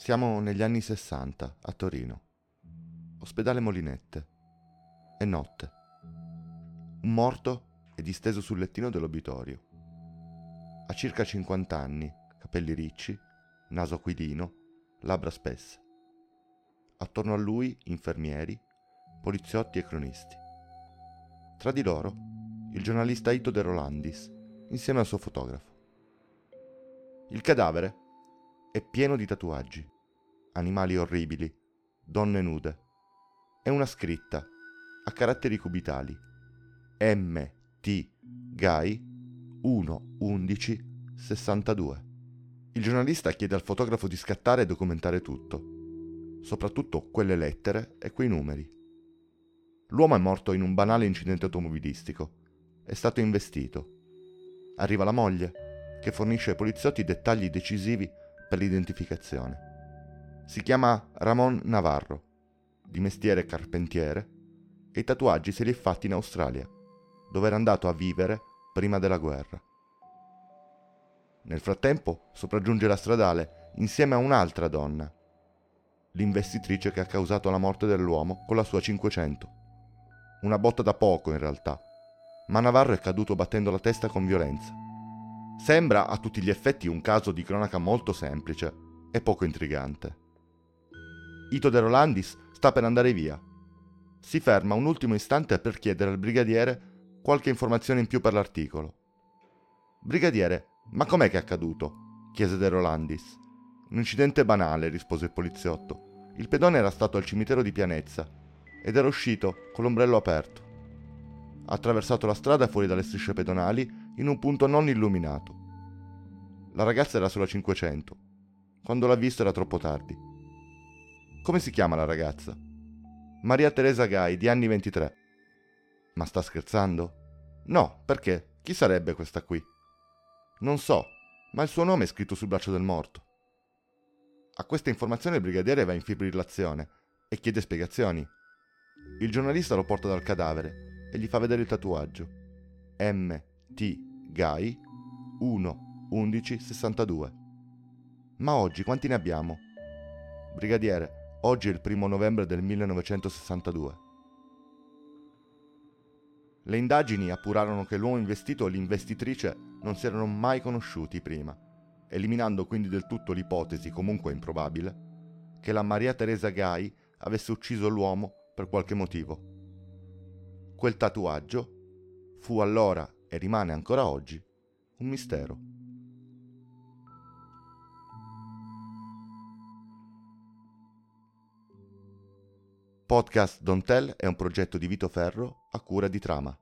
Siamo negli anni 60 a Torino. Ospedale Molinette. È notte. Un morto è disteso sul lettino dell'obitorio. Ha circa 50 anni, capelli ricci, naso aquilino, labbra spesse. Attorno a lui infermieri, poliziotti e cronisti. Tra di loro il giornalista Ito De Rolandis, insieme al suo fotografo. Il cadavere è pieno di tatuaggi, animali orribili, donne nude e una scritta a caratteri cubitali M T Gai 1 11 62. Il giornalista chiede al fotografo di scattare e documentare tutto, soprattutto quelle lettere e quei numeri. L'uomo è morto in un banale incidente automobilistico. È stato investito. Arriva la moglie, che fornisce ai poliziotti dettagli decisivi per l'identificazione. Si chiama Ramon Navarro, di mestiere carpentiere, e i tatuaggi se li è fatti in Australia, dove era andato a vivere prima della guerra. Nel frattempo sopraggiunge la stradale insieme a un'altra donna, l'investitrice che ha causato la morte dell'uomo con la sua 500. Una botta da poco in realtà, ma Navarro è caduto battendo la testa con violenza. Sembra a tutti gli effetti un caso di cronaca molto semplice e poco intrigante. Ito De Rolandis sta per andare via. Si ferma un ultimo istante per chiedere al brigadiere qualche informazione in più per l'articolo. Brigadiere, ma com'è che è accaduto? chiese De Rolandis. Un incidente banale, rispose il poliziotto. Il pedone era stato al cimitero di Pianezza ed era uscito con l'ombrello aperto. Attraversato la strada fuori dalle strisce pedonali in un punto non illuminato. La ragazza era sulla 500. Quando l'ha visto era troppo tardi. Come si chiama la ragazza? Maria Teresa Gai, di anni 23. Ma sta scherzando? No, perché? Chi sarebbe questa qui? Non so, ma il suo nome è scritto sul braccio del morto. A questa informazione il brigadiere va in fibrillazione e chiede spiegazioni. Il giornalista lo porta dal cadavere e gli fa vedere il tatuaggio. M. T. Gai 1 11 62. Ma oggi quanti ne abbiamo? Brigadiere, oggi è il primo novembre del 1962. Le indagini appurarono che l'uomo investito e l'investitrice non si erano mai conosciuti prima, eliminando quindi del tutto l'ipotesi, comunque improbabile, che la Maria Teresa Gai avesse ucciso l'uomo per qualche motivo. Quel tatuaggio fu allora e rimane ancora oggi un mistero. Podcast Don't Tell è un progetto di Vito Ferro a cura di Trama.